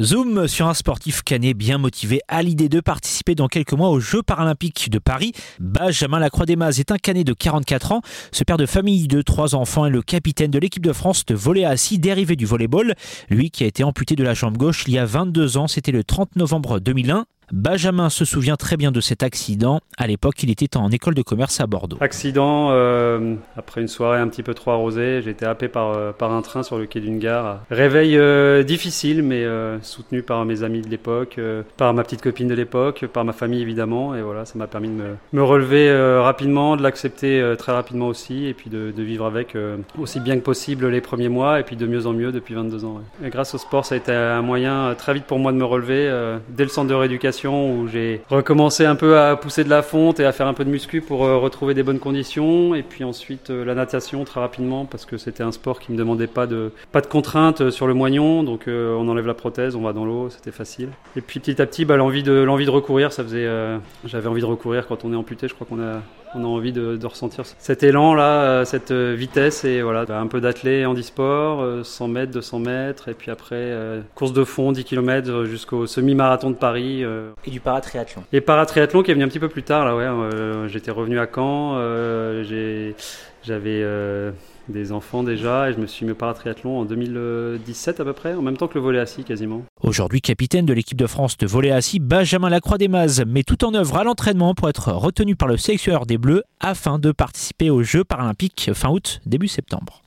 Zoom sur un sportif canet bien motivé à l'idée de participer dans quelques mois aux Jeux paralympiques de Paris. Benjamin Lacroix-des-Mazes est un canet de 44 ans. Ce père de famille de trois enfants est le capitaine de l'équipe de France de volley assis dérivé du volleyball. Lui qui a été amputé de la jambe gauche il y a 22 ans, c'était le 30 novembre 2001. Benjamin se souvient très bien de cet accident. À l'époque, il était en école de commerce à Bordeaux. Accident, euh, après une soirée un petit peu trop arrosée, j'ai été happé par, euh, par un train sur le quai d'une gare. Réveil euh, difficile, mais soutenu par mes amis de l'époque, par ma petite copine de l'époque, par ma famille évidemment. Et voilà, ça m'a permis de me, relever rapidement, de l'accepter très rapidement aussi, et puis de, vivre avec aussi bien que possible les premiers mois, et puis de mieux en mieux depuis 22 ans. Grâce au sport, ça a été un moyen très vite pour moi de me relever dès le centre de rééducation où j'ai recommencé un peu à pousser de la fonte et à faire un peu de muscu pour euh, retrouver des bonnes conditions. Et puis ensuite euh, la natation très rapidement parce que c'était un sport qui me demandait pas de pas contraintes euh, sur le moignon. Donc on enlève la prothèse, on va dans l'eau, c'était facile. Et puis petit à petit, bah, l'envie de l'envie de recourir, ça faisait. J'avais envie de recourir quand on est amputé. Je crois qu'on a on a envie de, ressentir cet élan là, cette vitesse et voilà, un peu d'athlé handisport, 100 mètres, 200 mètres et puis après course de fond 10 km jusqu'au semi-marathon de Paris. Et du paratriathlon. Et paratriathlon qui est venu un petit peu plus tard, là, ouais. Euh, j'étais revenu à Caen, euh, j'avais euh, des enfants déjà et je me suis mis au paratriathlon en 2017 à peu près, en même temps que le volet assis quasiment. Aujourd'hui capitaine de l'équipe de France de volet assis, Benjamin Lacroix des Mazes met tout en œuvre à l'entraînement pour être retenu par le sélectionneur des Bleus afin de participer aux Jeux paralympiques fin août, début septembre.